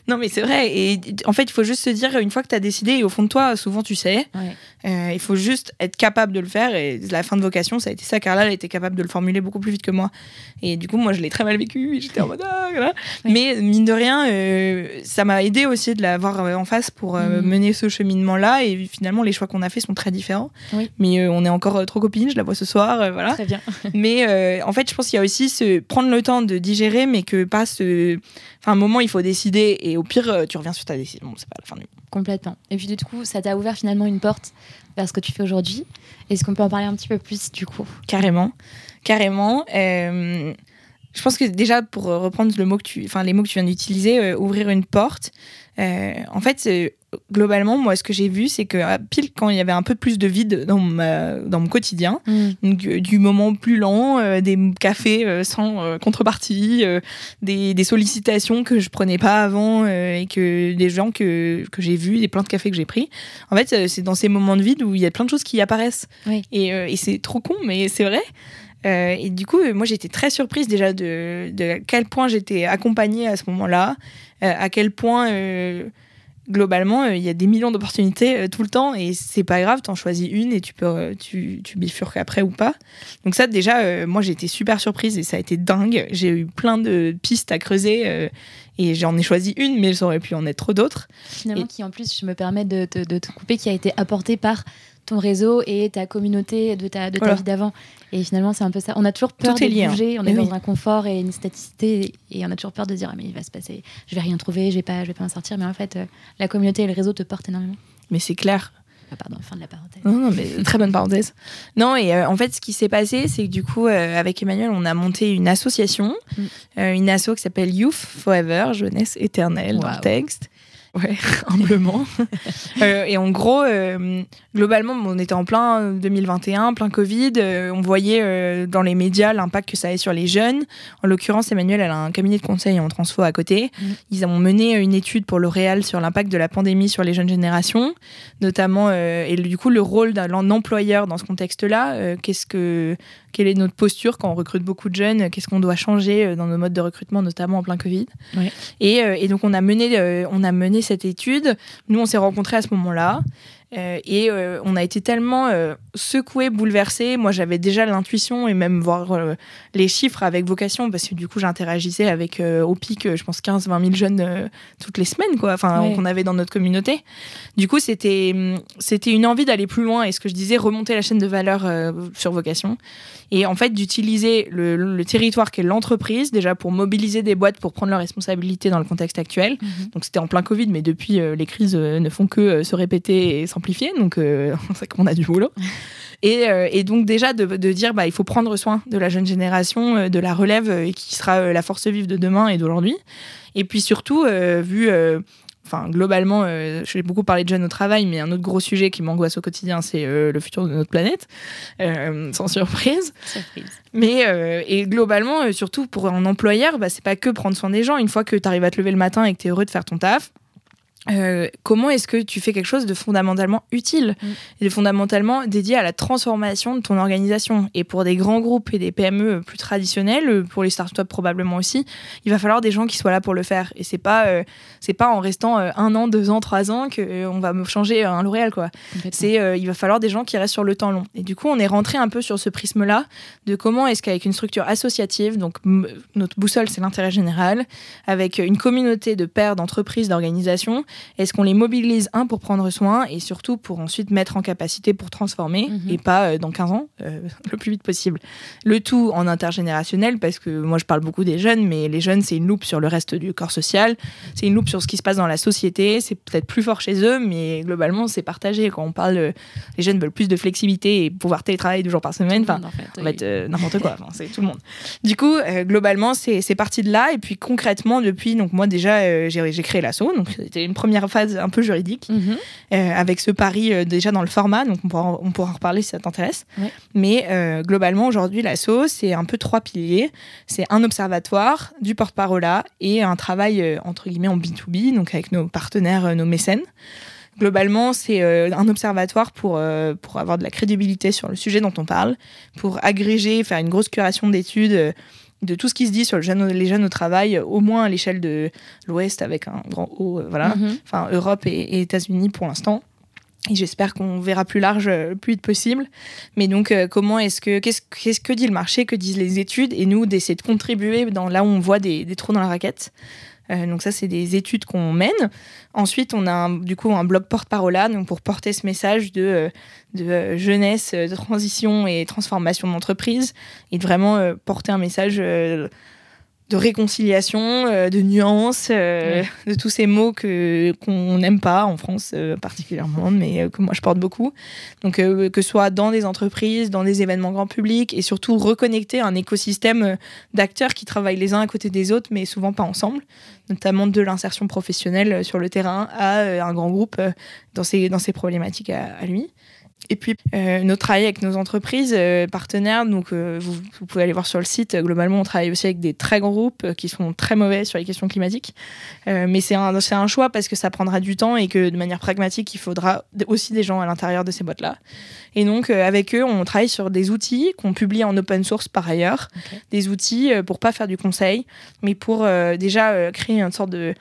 Non, mais c'est vrai. Et en fait, il faut juste se dire, une fois que tu as décidé, et au fond de toi, souvent tu sais, euh, il faut juste être capable de le faire. Et la fin de vocation, ça a été ça. Carla, elle était capable de le formuler beaucoup plus vite que moi. Et du coup, moi, je l'ai très mal vécu. J'étais en mode, ah, Mais mine de rien, euh, ça m'a aidé aussi de l'avoir euh, en face pour mm. mener ce cheminement-là. Et finalement, les choix qu'on a fait sont très différents. Mais on est encore trop copines. Je la vois ce soir. voilà. Très bien. mais en fait, je pense qu'il y a aussi ce prendre le temps de digérer, mais que pas ce. Enfin, un moment, il faut décider. Et au pire, euh, tu reviens sur ta décision. C'est pas la fin du monde. Complètement. Et puis du coup, ça t'a ouvert finalement une porte vers ce que tu fais aujourd'hui. Est-ce qu'on peut en parler un petit peu plus du coup? Carrément, carrément. Euh, je pense que déjà pour reprendre le mot que tu, enfin les mots que tu viens d'utiliser, euh, ouvrir une porte. en fait, globalement, moi, ce que j'ai vu, c'est que ah, pile quand il y avait un peu plus de vide dans, dans mon quotidien, mm. euh, du moment plus lent, euh, des cafés euh, sans contrepartie, des, sollicitations que je prenais pas avant et que des gens que, que j'ai vus, des plein de cafés que j'ai pris. En fait, c'est dans ces moments de vide où il y a plein de choses qui apparaissent. Et, et c'est trop con, mais c'est vrai. et du coup, moi, j'étais très surprise déjà de, de quel point j'étais accompagnée à ce moment-là, à quel point globalement, il y a des millions d'opportunités tout le temps et c'est pas grave, t'en choisis une et tu peux, tu, tu bifurques après ou pas. Donc ça, déjà, moi j'ai été super surprise et ça a été dingue. J'ai eu plein de pistes à creuser et j'en ai choisi une, mais ça aurait pu en être trop d'autres. Finalement, qui en plus, je me permets de, te couper, qui a été apporté par ton réseau et ta communauté de ta, de ta vie d'avant. Et finalement, c'est un peu ça. On a toujours peur de hein. bouger, on est dans un confort et une staticité, et on a toujours peur de dire ah, mais il va se passer, je vais rien trouver, je vais pas, je vais pas m'en sortir. Mais en fait, euh, la communauté et le réseau te portent énormément. Mais c'est clair. Ah, pardon, fin de la parenthèse. Non, non, mais très bonne parenthèse. Non, et euh, en fait, ce qui s'est passé, c'est que du coup, euh, avec Emmanuel, on a monté une association, mm. une asso qui s'appelle Youth Forever, jeunesse éternelle dans le texte. Ouais, humblement. Euh, et en gros, euh, globalement, on était en plein 2021, plein Covid. Euh, on voyait dans les médias l'impact que ça avait sur les jeunes. En l'occurrence, Emmanuel, elle a un cabinet de conseil en transfo à côté. Mm. Ils ont mené une étude pour L'Oréal sur l'impact de la pandémie sur les jeunes générations, notamment, et du coup, le rôle d'un employeur dans ce contexte-là. Qu'est-ce que quelle est notre posture quand on recrute beaucoup de jeunes, qu'est-ce qu'on doit changer euh, dans nos modes de recrutement, notamment en plein Covid. Et, euh, et, donc on a mené, euh, on a mené cette étude. Nous, on s'est rencontrés à ce moment-là. Euh, et euh, on a été tellement euh, secoués, bouleversés. Moi, j'avais déjà l'intuition et même voir les chiffres avec vocation, parce que du coup, j'interagissais avec au pic, je pense, 15-20 000 jeunes toutes les semaines, quoi, enfin, qu'on avait dans notre communauté. Du coup, c'était, c'était une envie d'aller plus loin et ce que je disais, remonter la chaîne de valeur sur vocation. Et en fait, d'utiliser le, le territoire qu'est l'entreprise, déjà pour mobiliser des boîtes pour prendre leurs responsabilités dans le contexte actuel. Mhm. Donc, c'était en plein Covid, mais depuis, les crises ne font que se répéter et donc euh, c'est qu'on a du boulot. Et, euh, et donc déjà de, de, dire bah il faut prendre soin de la jeune génération, euh, de la relève et qui sera la force vive de demain et d'aujourd'hui. Et puis surtout vu enfin globalement, euh, j'ai beaucoup parlé de jeunes au travail, mais un autre gros sujet qui m'angoisse au quotidien, c'est le futur de notre planète, sans surprise. surprise. Mais et globalement, surtout pour un employeur, bah, c'est pas que prendre soin des gens. Une fois que tu arrives à te lever le matin et que tu es heureux de faire ton taf, euh, comment est-ce que tu fais quelque chose de fondamentalement utile mm. et de fondamentalement dédié à la transformation de ton organisation? Et pour des grands groupes et des PME plus traditionnels, pour les startups probablement aussi, il va falloir des gens qui soient là pour le faire. Et c'est pas euh, c'est pas en restant euh, un an, deux ans, trois ans que on va changer un L'Oréal quoi. C'est il va falloir des gens qui restent sur le temps long. Et du coup, on est rentré un peu sur ce prisme là de comment est-ce qu'avec une structure associative, donc notre boussole c'est l'intérêt général, avec une communauté de pairs d'entreprises, d'organisations est-ce qu'on les mobilise, un, pour prendre soin et surtout pour ensuite mettre en capacité pour transformer mhm. et pas euh, dans 15 ans, euh, le plus vite possible. Le tout en intergénérationnel parce que moi je parle beaucoup des jeunes, mais les jeunes c'est une loupe sur le reste du corps social, c'est une loupe sur ce qui se passe dans la société, c'est peut-être plus fort chez eux, mais globalement c'est partagé. Quand on parle, euh, les jeunes veulent plus de flexibilité et pouvoir télétravailler deux jours par semaine, enfin, en fait, n'importe quoi, c'est tout le monde. Du coup, globalement c'est parti de là et puis concrètement depuis, donc moi déjà j'ai créé l'assaut, donc c'était une première première phase un peu juridique, mhm. euh, avec ce pari euh, déjà dans le format, donc on pourra, on pourra en reparler si ça t'intéresse. Mais euh, globalement, aujourd'hui, l'ASSO, c'est un peu trois piliers. C'est un observatoire, du porte-parole et un travail, entre guillemets, en B2B, donc avec nos partenaires, nos mécènes. Globalement, c'est un observatoire pour, pour avoir de la crédibilité sur le sujet dont on parle, pour agréger, faire une grosse curation d'études de tout ce qui se dit sur le jeune, les jeunes au travail, au moins à l'échelle de l'Ouest avec un grand O, euh, voilà, mhm. enfin Europe et, États-Unis pour l'instant. Et j'espère qu'on verra plus large le plus vite possible. Mais donc, euh, comment est-ce que, qu'est-ce, qu'est-ce que dit le marché, que disent les études, et nous d'essayer de contribuer dans là où on voit des, des trous dans la raquette. Euh, donc ça, c'est des études qu'on mène. Ensuite, on a du coup un blog porte-parole pour porter ce message de, euh, de euh, jeunesse, de transition et transformation d'entreprise, et de vraiment porter un message de réconciliation, euh, de nuance, euh, de tous ces mots que qu'on n'aime pas en France euh, particulièrement, mais que moi je porte beaucoup. Donc que ce soit dans des entreprises, dans des événements grand public, et surtout reconnecter un écosystème d'acteurs qui travaillent les uns à côté des autres, mais souvent pas ensemble, notamment de l'insertion professionnelle sur le terrain à un grand groupe dans ces dans ces problématiques à lui. Et puis, euh, notre travail avec nos entreprises euh, partenaires, donc euh, vous, pouvez aller voir sur le site, globalement, on travaille aussi avec des très grands groupes qui sont très mauvais sur les questions climatiques. mais c'est un, un choix parce que ça prendra du temps et que de manière pragmatique, il faudra aussi des gens à l'intérieur de ces boîtes-là. Et donc, avec eux, on travaille sur des outils qu'on publie en open source par ailleurs. Des outils pour pas faire du conseil, mais pour déjà créer une sorte de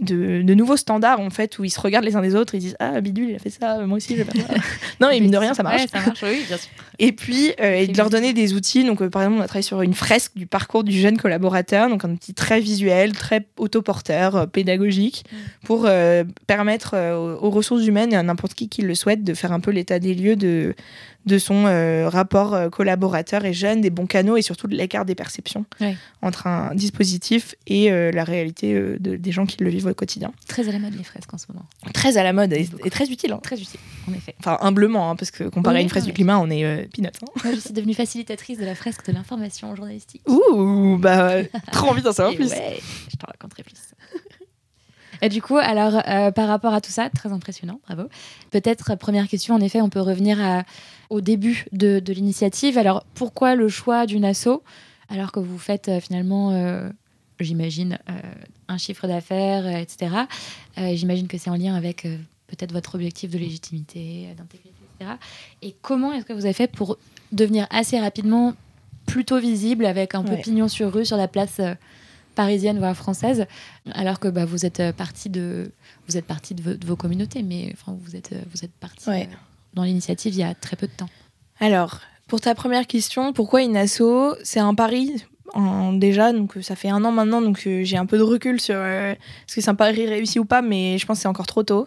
de, de nouveaux standards en fait où ils se regardent les uns des autres ils disent ah bidule il a fait ça moi aussi je vais faire ça. Non et mine de rien ça marche. Ouais, ça marche, oui, bien sûr. et puis euh, et de leur donner des outils. Donc euh, par exemple on a travaillé sur une fresque du parcours du jeune collaborateur donc un outil très visuel très autoporteur euh, pédagogique Mm. pour permettre aux, aux ressources humaines et à n'importe qui qui le souhaite de faire un peu l'état des lieux de de son rapport collaborateur et jeune, des bons canaux et surtout de l'écart des perceptions entre un dispositif et la réalité de- des gens qui le vivent au quotidien. Très à la mode les fresques en ce moment. Très à la mode et, très utile. hein. Très utile, en effet. Enfin, humblement, hein, parce que comparé Oui, à une fresque oui. du climat, on est euh, peanuts. hein. Moi, je suis devenue facilitatrice de la fresque de l'information journalistique. Ouh, bah, trop envie d'en savoir plus. ouais, je t'en raconterai plus. Et du coup, alors, euh, par rapport à tout ça, très impressionnant, bravo. Peut-être, euh, première question, en effet, on peut revenir à- au début de, de l'initiative. Alors, pourquoi le choix d'une asso alors que vous faites euh, finalement, j'imagine, euh, un chiffre d'affaires, euh, etc. Euh, j'imagine que c'est en lien avec peut-être votre objectif de légitimité, d'intégrité, etc. Et comment est-ce que vous avez fait pour devenir assez rapidement plutôt visible avec un peu Ouais. pignon sur rue sur la place euh, parisienne voire française alors que bah, vous êtes euh, parti de vous êtes parti de, vo- de vos communautés mais enfin vous êtes vous êtes parti Ouais. euh, dans l'initiative il y a très peu de temps Alors, pour ta première question, pourquoi une asso? C'est un pari en- déjà, donc euh, ça fait un an maintenant, donc euh, j'ai un peu de recul sur euh, est-ce que c'est un pari réussi ou pas, mais je pense que c'est encore trop tôt.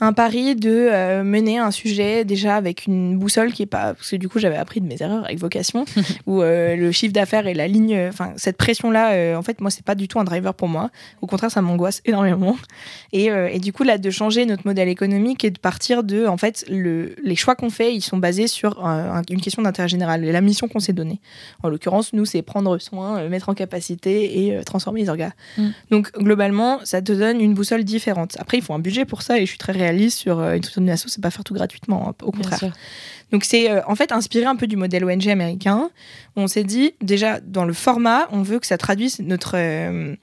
Un pari de euh, mener un sujet déjà avec une boussole qui est pas, parce que du coup j'avais appris de mes erreurs avec vocation, où le chiffre d'affaires et la ligne, enfin cette pression là, en fait moi c'est pas du tout un driver pour moi. Au contraire, ça m'angoisse énormément. Et, et du coup, là, de changer notre modèle économique et de partir de, en fait, le, les choix qu'on fait, ils sont basés sur un- une question d'intérêt général et la mission qu'on s'est donnée. En l'occurrence, nous, c'est prendre soin, euh, mettre en capacité et euh, transformer les organes. Mm. Donc, globalement, ça te donne une boussole différente. Après, il faut un budget pour ça et je suis très réaliste sur euh, une structure asso, c'est pas faire tout gratuitement, hein, au contraire. Donc c'est euh, en fait inspiré un peu du modèle ONG américain. On s'est dit déjà dans le format, on veut que ça traduise notre euh,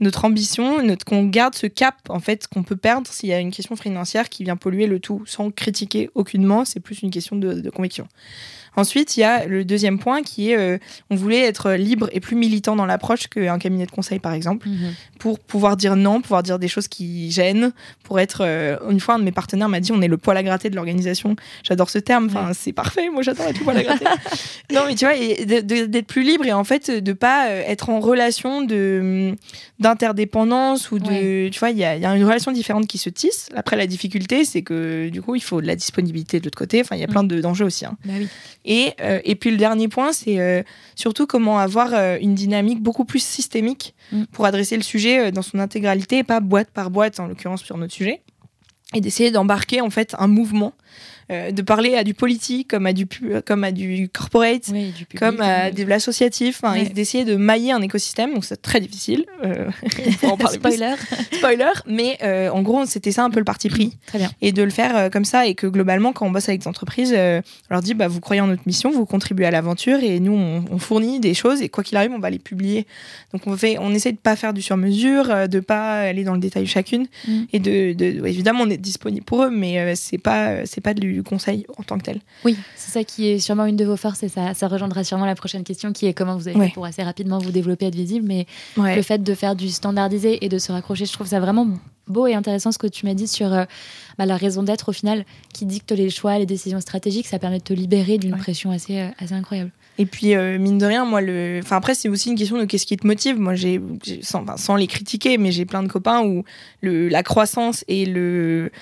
notre ambition, notre qu'on garde ce cap en fait qu'on peut perdre s'il y a une question financière qui vient polluer le tout sans critiquer aucunement. C'est plus une question de, de conviction. Ensuite, il y a le deuxième point qui est euh, on voulait être libre et plus militant dans l'approche qu'un cabinet de conseil par exemple Mhm. pour pouvoir dire non, pouvoir dire des choses qui gênent, pour être. euh, une fois, un de mes partenaires m'a dit on est le poil à gratter de l'organisation. J'adore ce terme, enfin, c'est parfait, moi j'adore être le poil à gratter. non, mais tu vois, de- de- d'être plus libre et en fait de pas euh, être en relation de d'interdépendance ou de. Tu vois, il y a, il y a une relation différente qui se tisse. Après, la difficulté, c'est que du coup, il faut de la disponibilité de l'autre côté. Enfin, il y a Mm. plein de- d'enjeux aussi. hein. Bah oui. Et, euh, et puis le dernier point, c'est euh, surtout comment avoir euh, une dynamique beaucoup plus systémique Mm. pour adresser le sujet dans son intégralité et pas boîte par boîte, en l'occurrence sur notre sujet. Et d'essayer d'embarquer en fait un mouvement, euh, de parler à du politique comme à du, comme à du corporate. Oui, du public, Comme à de l'associatif, Ouais. et d'essayer de mailler un écosystème, donc c'est très difficile. euh, on en plus. Spoiler. Spoiler, mais euh, en gros, c'était ça un peu le parti pris Très bien. et de le faire euh, comme ça et que globalement quand on bosse avec des entreprises on leur dit bah vous croyez en notre mission vous contribuez à l'aventure et nous on, on fournit des choses et quoi qu'il arrive on va les publier donc on fait on essaie de pas faire du sur mesure de pas aller dans le détail chacune Mm. et de, évidemment on est disponible pour eux mais c'est pas c'est pas du conseil en tant que tel Oui, c'est ça qui est sûrement une de vos forces et ça, ça rejoindra sûrement la prochaine question qui est comment vous avez Ouais. fait pour assez rapidement vous développer, être visible. Mais ouais le fait de faire du standardisé et de se raccrocher, je trouve ça vraiment beau et intéressant ce que tu m'as dit sur euh, bah, la raison d'être au final qui dicte les choix, les décisions stratégiques. Ça permet de te libérer d'une Ouais. pression assez, euh, assez incroyable. Et puis, euh, mine de rien, moi, le. Enfin, après, c'est aussi une question de qu'est-ce qui te motive. Moi, j'ai- Sans, enfin, sans les critiquer, mais j'ai plein de copains où le, la croissance et le.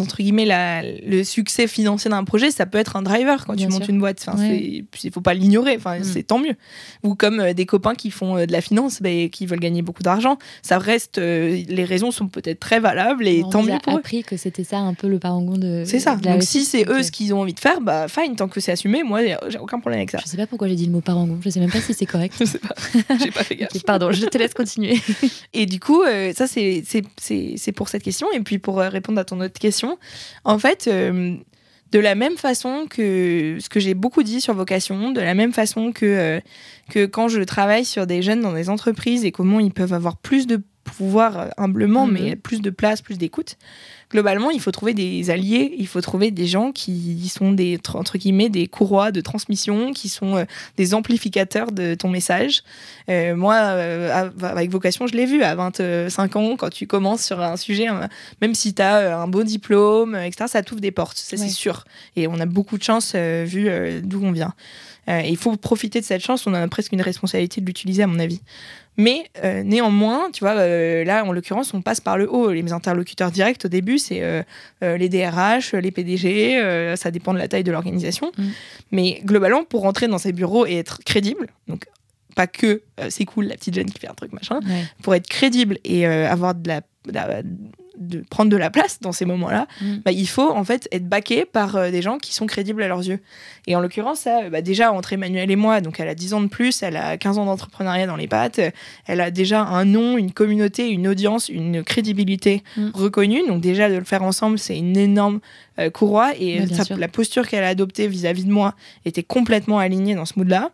Entre guillemets, la, le succès financier d'un projet, ça peut être un driver quand Bien tu montes sûr. une boîte. Enfin, Ouais. c'est- faut pas l'ignorer. Enfin, Mm. c'est tant mieux. Ou comme euh, des copains qui font euh, de la finance, ben, qui veulent gagner beaucoup d'argent. Ça reste. euh, les raisons sont peut-être très valables et On tant a mieux pour eux. appris que c'était ça un peu le parangon de. C'est ça. de la Donc, si c'est eux ce qu'ils ont envie de faire, bah, fine, tant que c'est assumé, moi, j'ai aucun problème avec ça. Je sais pas pourquoi j'ai dit le mot parangon. Je sais même pas si c'est correct. Je sais pas. J'ai pas fait gaffe. Pardon, je te laisse continuer. Et du coup, ça, c'est- c'est c'est- c'est pour cette question. Et puis, pour répondre à ton autre question, en fait, euh, de la même façon que ce que j'ai beaucoup dit sur vocation, de la même façon que, euh, que quand je travaille sur des jeunes dans des entreprises et comment ils peuvent avoir plus de pouvoir humblement, Mhm. mais plus de place, plus d'écoute. Globalement, il faut trouver des alliés, il faut trouver des gens qui sont des entre guillemets des courroies de transmission, qui sont euh, des amplificateurs de ton message. Euh, moi, euh, avec vocation, je l'ai vu à 25 ans, quand tu commences sur un sujet, euh, même si tu as un beau diplôme, euh, etc., ça t'ouvre des portes, ça Ouais. c'est sûr. Et on a beaucoup de chance euh, vu euh, d'où on vient. Euh, il faut profiter de cette chance, on a presque une responsabilité de l'utiliser à mon avis. Mais euh, néanmoins, tu vois, euh, là, en l'occurrence, on passe par le haut. Les interlocuteurs directs, au début, c'est euh, les DRH, les PDG, ça dépend de la taille de l'organisation. Mm. Mais globalement, pour rentrer dans ces bureaux et être crédible, donc pas que c'est cool la petite jeune qui fait un truc machin, Ouais. pour être crédible et avoir de la, de la- de prendre de la place dans ces moments-là, Mm. bah, il faut en fait être baqué par euh, des gens qui sont crédibles à leurs yeux. Et en l'occurrence, ça, bah, déjà entre Emmanuel et moi, donc elle a 10 ans de plus, elle a 15 ans d'entrepreneuriat dans les pattes, elle a déjà un nom, une communauté, une audience, une crédibilité Mm. reconnue. Donc déjà de le faire ensemble, c'est une énorme euh, courroie et sûr. la posture qu'elle a adoptée vis-à-vis de moi était complètement alignée dans ce mood-là.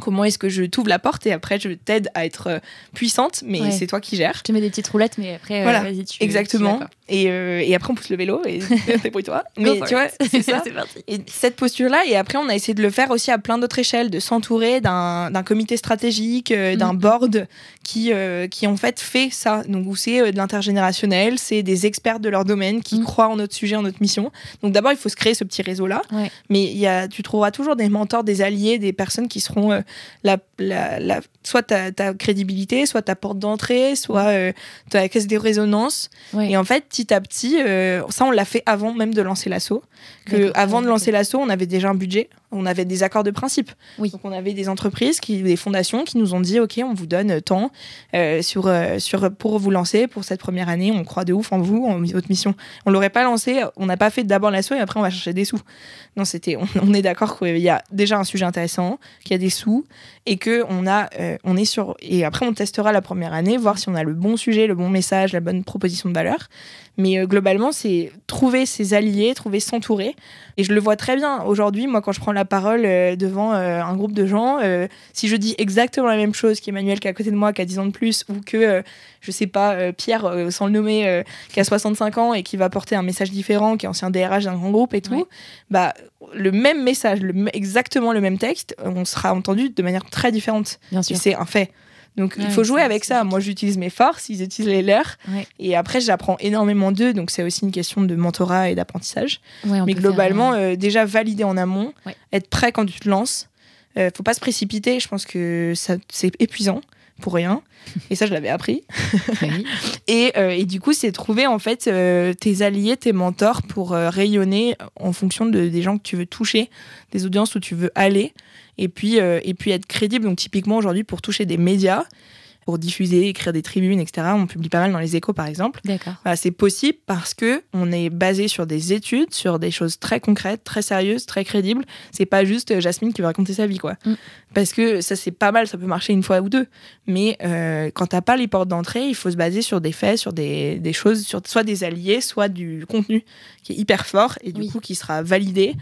Comment est-ce que je t'ouvre la porte et après je t'aide à être euh, puissante, mais Ouais. c'est toi qui gères. Je te mets des petites roulettes, mais après, euh, Voilà, vas-y, tu Exactement. tu. Et, euh, et après, on pousse le vélo et débrouille-toi. Mais tu vois, c'est ça. c'est parti. Et cette posture-là, et après, on a essayé de le faire aussi à plein d'autres échelles, de s'entourer d'un comité stratégique, euh, d'un Mhm. board qui, euh, qui en fait fait ça. Donc, où c'est de l'intergénérationnel, c'est des experts de leur domaine qui Mhm. croient en notre sujet, en notre mission. Donc, d'abord, il faut se créer ce petit réseau-là. Ouais. Mais y a, tu trouveras toujours des mentors, des alliés, des personnes qui seront la, la, la- soit ta, ta crédibilité, soit ta porte d'entrée, soit euh, ta caisse de résonance. Ouais. Et en fait, petit à petit, euh, ça, on l'a fait avant même de lancer l'assaut. Que avant de lancer l'assaut, on avait déjà un budget, on avait des accords de principe. Oui. Donc on avait des entreprises, qui, des fondations qui nous ont dit, ok, on vous donne tant euh, sur, euh, sur pour vous lancer pour cette première année. On croit de ouf en vous, en votre mission. On l'aurait pas lancé, on n'a pas fait d'abord l'assaut et après on va chercher des sous. Non, c'était, on, on est d'accord qu'il y a déjà un sujet intéressant, qu'il y a des sous et que on a, euh, on est sur. Et après on testera la première année, voir si on a le bon sujet, le bon message, la bonne proposition de valeur. Mais euh, globalement, c'est trouver ses alliés, trouver s'entourer. Et je le vois très bien aujourd'hui, moi, quand je prends la parole euh, devant euh, un groupe de gens, euh, si je dis exactement la même chose qu'Emmanuel qui est à côté de moi, qui a 10 ans de plus, ou que, je sais pas, Pierre, sans le nommer, qui a 65 ans et qui va porter un message différent, qui est ancien DRH d'un grand groupe et tout, bah, le même message, le, exactement le même texte, on sera entendu de manière très différente. Bien Et sûr. c'est un fait. Donc il faut jouer avec ça. Moi, j'utilise mes forces, ils utilisent les leurs. Ouais. Et après, j'apprends énormément d'eux. Donc c'est aussi une question de mentorat et d'apprentissage. Ouais, Mais faire, globalement, euh, déjà valider en amont, être prêt quand tu te lances. Euh, faut pas se précipiter. Je pense que ça c'est épuisant pour rien. Et ça, je l'avais appris. oui. Et, euh, et du coup, c'est trouver en fait euh, tes alliés, tes mentors pour euh, rayonner en fonction de, des gens que tu veux toucher, des audiences où tu veux aller, et puis, euh, et puis être crédible. Donc typiquement aujourd'hui, pour toucher des médias, pour diffuser, écrire des tribunes, etc. On publie pas mal dans les échos, par exemple. D'accord. Voilà, c'est possible parce que on est basé sur des études, sur des choses très concrètes, très sérieuses, très crédibles. C'est pas juste euh, Jasmine qui va raconter sa vie, quoi. Mm. Parce que ça, c'est pas mal, ça peut marcher une fois ou deux. Mais euh, quand t'as pas les portes d'entrée, il faut se baser sur des faits, sur des, des choses, sur soit des alliés, soit du contenu qui est hyper fort et du Oui. coup qui sera validé.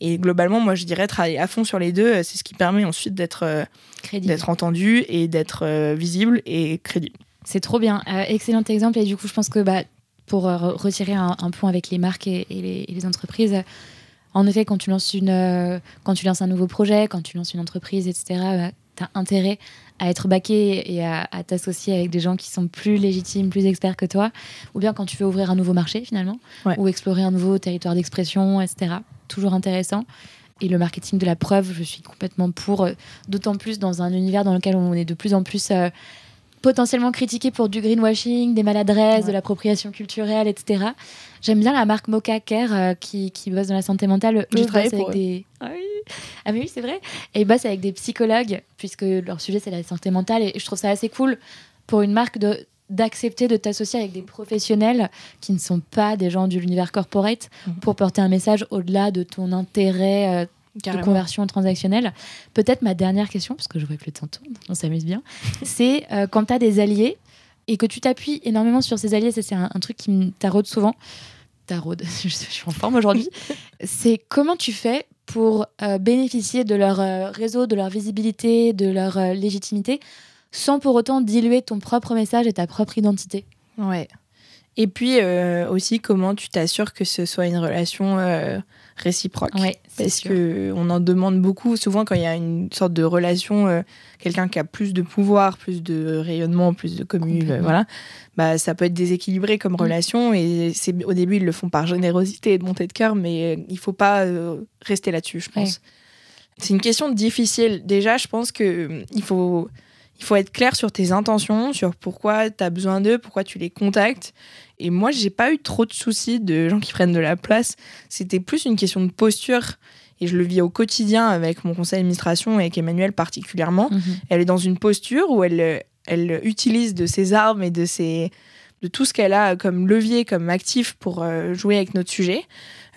Et globalement, moi, je dirais travailler à fond sur les deux. C'est ce qui permet ensuite d'être euh, d'être entendu et d'être euh, visible et crédible. C'est trop bien. Euh, excellent exemple. Et du coup, je pense que bah, pour euh, re- retirer un, un point avec les marques et, et les, et les entreprises, euh, en effet, quand tu, lances une, quand tu lances un nouveau projet, quand tu lances une entreprise, etc., tu as intérêt à être baqué et à, à t'associer avec des gens qui sont plus légitimes, plus experts que toi. Ou bien quand tu veux ouvrir un nouveau marché, finalement, Ouais. ou explorer un nouveau territoire d'expression, etc. Toujours intéressant. Et le marketing de la preuve, je suis complètement pour, euh, d'autant plus dans un univers dans lequel on est de plus en plus euh, potentiellement critiqué pour du greenwashing, des maladresses, Ouais. de l'appropriation culturelle, etc. J'aime bien la marque Mocha Care euh, qui, qui bosse dans la santé mentale. Eux bossent avec eux. des... Ah oui, ah mais oui c'est vrai. Et ils bossent avec des psychologues, puisque leur sujet c'est la santé mentale. Et je trouve ça assez cool pour une marque de d'accepter de t'associer avec des professionnels qui ne sont pas des gens de l'univers corporate Mhm. pour porter un message au-delà de ton intérêt euh, de conversion transactionnelle. Peut-être ma dernière question, parce que je vois que le temps tourne, on s'amuse bien, c'est euh, quand tu as des alliés et que tu t'appuies énormément sur ces alliés, c'est un, un truc qui me taraude souvent. Taraude, je, je suis en forme aujourd'hui. c'est comment tu fais pour euh, bénéficier de leur réseau, de leur visibilité, de leur légitimité sans pour autant diluer ton propre message et ta propre identité. Ouais. Et puis euh, aussi, comment tu t'assures que ce soit une relation euh, réciproque? Ouais, c'est Parce sûr. que on en demande beaucoup. Souvent, quand il y a une sorte de relation, euh, quelqu'un qui a plus de pouvoir, plus de rayonnement, plus de commu, Complètement. euh, voilà, bah ça peut être déséquilibré comme Mm. relation. Et c'est au début, ils le font par générosité et de montée de cœur, mais il faut pas rester là-dessus, je pense. C'est une question difficile. Déjà, je pense que euh, il faut il faut être clair sur tes intentions, sur pourquoi tu as besoin d'eux, pourquoi tu les contactes. Et moi, j'ai pas eu trop de soucis de gens qui prennent de la place. C'était plus une question de posture. Et je le vis au quotidien avec mon conseil d'administration et avec Emmanuel particulièrement. Mhm. Elle est dans une posture où elle, elle utilise de ses armes et de, ses, de tout ce qu'elle a comme levier, comme actif pour euh, jouer avec notre sujet.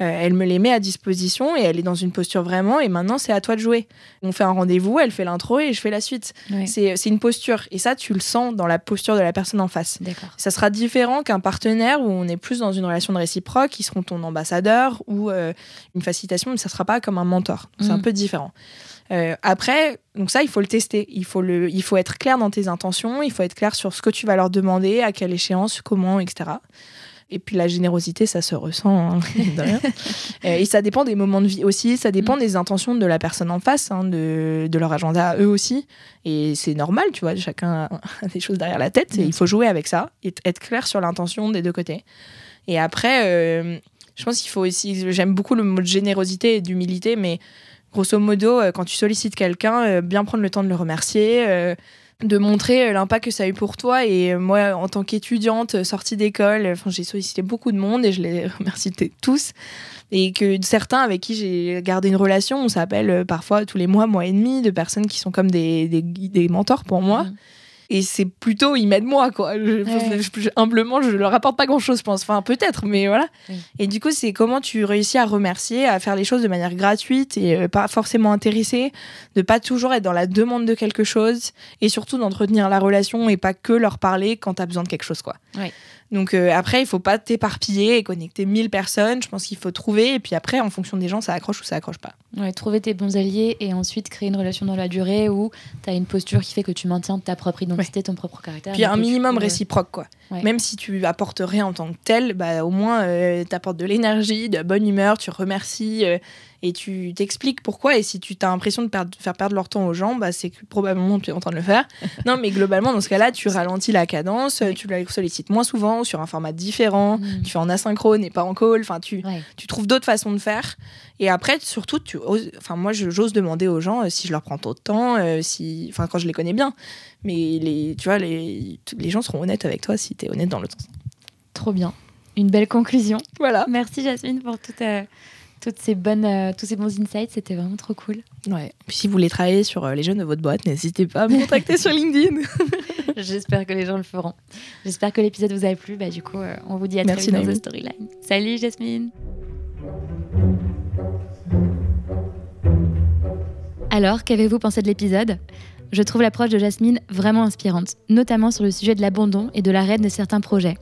Euh, elle me les met à disposition et elle est dans une posture vraiment. Et maintenant, c'est à toi de jouer. On fait un rendez-vous, elle fait l'intro et je fais la suite. C'est une posture. Et ça, tu le sens dans la posture de la personne en face. Ça sera différent qu'un partenaire où on est plus dans une relation de réciproque, qui seront ton ambassadeur ou euh, une facilitation, mais ça sera pas comme un mentor. C'est un Mhm. peu différent. Euh, après, donc ça, il faut le tester. Il faut, le, il faut être clair dans tes intentions, il faut être clair sur ce que tu vas leur demander, à quelle échéance, comment, etc. Et puis la générosité, ça se ressent. hein, mine de rien. Euh, et ça dépend des moments de vie aussi, ça dépend des intentions de la personne en face, hein, de, de leur agenda eux aussi. Et c'est normal, tu vois, chacun a des choses derrière la tête. Et il faut jouer avec ça, et être clair sur l'intention des deux côtés. Et après, euh, je pense qu'il faut aussi. J'aime beaucoup le mot de générosité et d'humilité, mais grosso modo, euh, quand tu sollicites quelqu'un, euh, bien prendre le temps de le remercier. euh, de montrer l'impact que ça a eu pour toi et moi en tant qu'étudiante sortie d'école j'ai sollicité beaucoup de monde et je les remercie tous et que certains avec qui j'ai gardé une relation on s'appelle parfois tous les mois mois et demi de personnes qui sont comme des, des, mentors pour moi Mhm. Et c'est plutôt ils m'aident moi quoi. Je- Ouais. je- je- humblement je leur apporte pas grand chose je pense. Enfin peut-être mais voilà. Et du coup c'est comment tu réussis à remercier à faire les choses de manière gratuite et euh, pas forcément intéressée de pas toujours être dans la demande de quelque chose et surtout d'entretenir la relation et pas que leur parler quand tu as besoin de quelque chose quoi. Ouais. Donc euh, après il faut pas t'éparpiller et connecter 1000 personnes. Je pense qu'il faut trouver. Et puis après en fonction des gens ça accroche ou ça accroche pas. Ouais, trouver tes bons alliés et ensuite créer une relation dans la durée où tu as une posture qui fait que tu maintiens ta propre identité, ton propre caractère. puis un tu minimum peux- réciproque quoi. Ouais. même si tu apportes rien en tant que tel bah au moins euh, t'apportes de l'énergie de la bonne humeur tu remercies euh, et tu t'expliques pourquoi et si tu as l'impression de perdre- faire perdre leur temps aux gens bah c'est que probablement tu es en train de le faire non mais globalement dans ce cas-là tu ralentis la cadence tu la sollicites moins souvent sur un format différent Mhm. tu fais en asynchrone et pas en call enfin tu Ouais. tu trouves d'autres façons de faire. Et après, surtout, tu oses- enfin, moi, j'ose demander aux gens euh, si je leur prends trop de temps, euh, si, enfin, quand je les connais bien. Mais les, tu vois, les, les gens seront honnêtes avec toi si tu es honnête dans l'autre sens. Trop bien. Une belle conclusion. Voilà. Merci Jasmine pour toutes, euh, toutes ces bonnes, euh, tous ces bons insights. C'était vraiment trop cool. Ouais. Puis si vous voulez travailler sur euh, les jeunes de votre boîte, n'hésitez pas à me contacter sur LinkedIn. J'espère que les gens le feront. J'espère que l'épisode vous a plu. Bah, du coup, euh, on vous dit à Merci, très vite dans. The Storyline. Salut Jasmine. Alors, qu'avez-vous pensé de l'épisode? Je trouve l'approche de Jasmine vraiment inspirante, notamment sur le sujet de l'abandon et de l'arrêt de certains projets.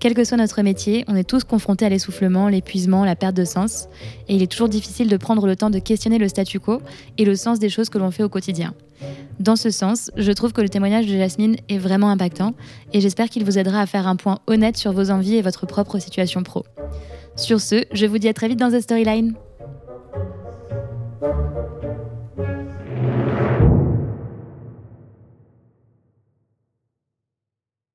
Quel que soit notre métier, on est tous confrontés à l'essoufflement, l'épuisement, la perte de sens, et il est toujours difficile de prendre le temps de questionner le statu quo et le sens des choses que l'on fait au quotidien. Dans ce sens, je trouve que le témoignage de Jasmine est vraiment impactant, et j'espère qu'il vous aidera à faire un point honnête sur vos envies et votre propre situation pro. Sur ce, je vous dis à très vite dans The Storyline.